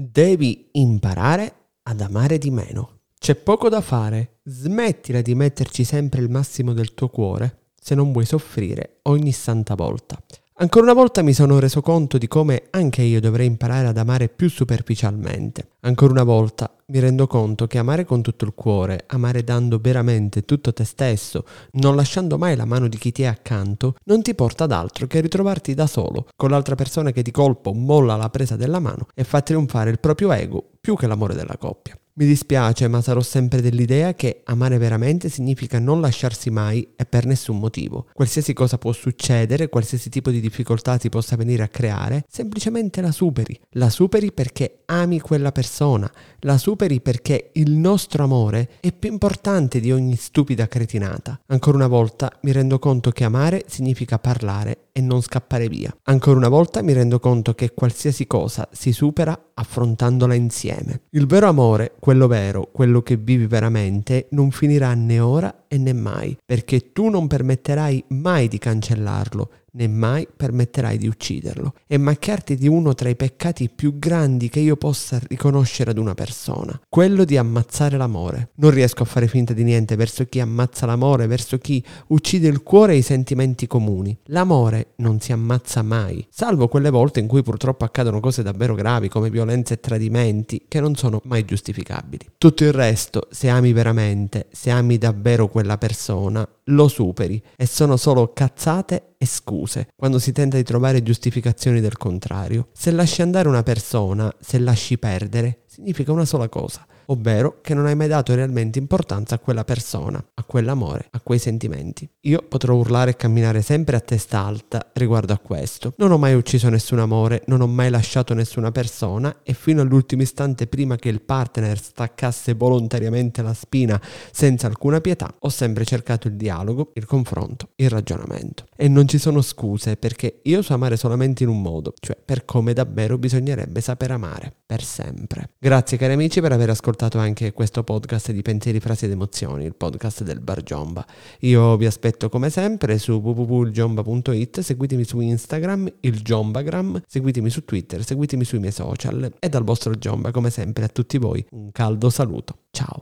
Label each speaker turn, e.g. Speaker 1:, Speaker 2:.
Speaker 1: Devi imparare ad amare di meno. C'è poco da fare. Smettila di metterci sempre il massimo del tuo cuore se non vuoi soffrire ogni santa volta. Ancora una volta mi sono reso conto di come anche io dovrei imparare ad amare più superficialmente. Ancora una volta mi rendo conto che amare con tutto il cuore, amare dando veramente tutto te stesso, non lasciando mai la mano di chi ti è accanto, non ti porta ad altro che a ritrovarti da solo, con l'altra persona che di colpo molla la presa della mano e fa trionfare il proprio ego più che l'amore della coppia. Mi dispiace, ma sarò sempre dell'idea che amare veramente significa non lasciarsi mai e per nessun motivo. Qualsiasi cosa può succedere, qualsiasi tipo di difficoltà ti possa venire a creare, semplicemente la superi. La superi perché ami quella persona, la superi perché il nostro amore è più importante di ogni stupida cretinata. Ancora una volta mi rendo conto che amare significa parlare e non scappare via. Ancora una volta mi rendo conto che qualsiasi cosa si supera affrontandola insieme. Il vero amore, quello vero, quello che vivi veramente, non finirà né ora e né mai, perché tu non permetterai mai di cancellarlo, né mai permetterai di ucciderlo e macchiarti di uno tra i peccati più grandi che io possa riconoscere ad una persona, quello di ammazzare l'amore. Non riesco a fare finta di niente verso chi ammazza l'amore, verso chi uccide il cuore e i sentimenti comuni. L'amore non si ammazza mai, salvo quelle volte in cui purtroppo accadono cose davvero gravi come violenze e tradimenti che non sono mai giustificabili. Tutto il resto, se ami veramente, se ami davvero quella persona, lo superi e sono solo cazzate e scuse quando si tenta di trovare giustificazioni del contrario. Se lasci andare una persona, se lasci perdere, significa una sola cosa, ovvero che non hai mai dato realmente importanza a quella persona, a quell'amore, a quei sentimenti. Io potrò urlare e camminare sempre a testa alta riguardo a questo. Non ho mai ucciso nessun amore, non ho mai lasciato nessuna persona e fino all'ultimo istante prima che il partner staccasse volontariamente la spina senza alcuna pietà, ho sempre cercato il dialogo, il confronto, il ragionamento. E non ci sono scuse perché io so amare solamente in un modo, cioè per come davvero bisognerebbe saper amare, per sempre. Grazie cari amici per aver ascoltato ascoltato anche questo podcast di pensieri, frasi ed emozioni, il podcast del Bar Giomba. Io vi aspetto come sempre su www.giomba.it, seguitemi su Instagram, il Giombagram, seguitemi su Twitter, seguitemi sui miei social e dal vostro Giomba come sempre a tutti voi un caldo saluto. Ciao!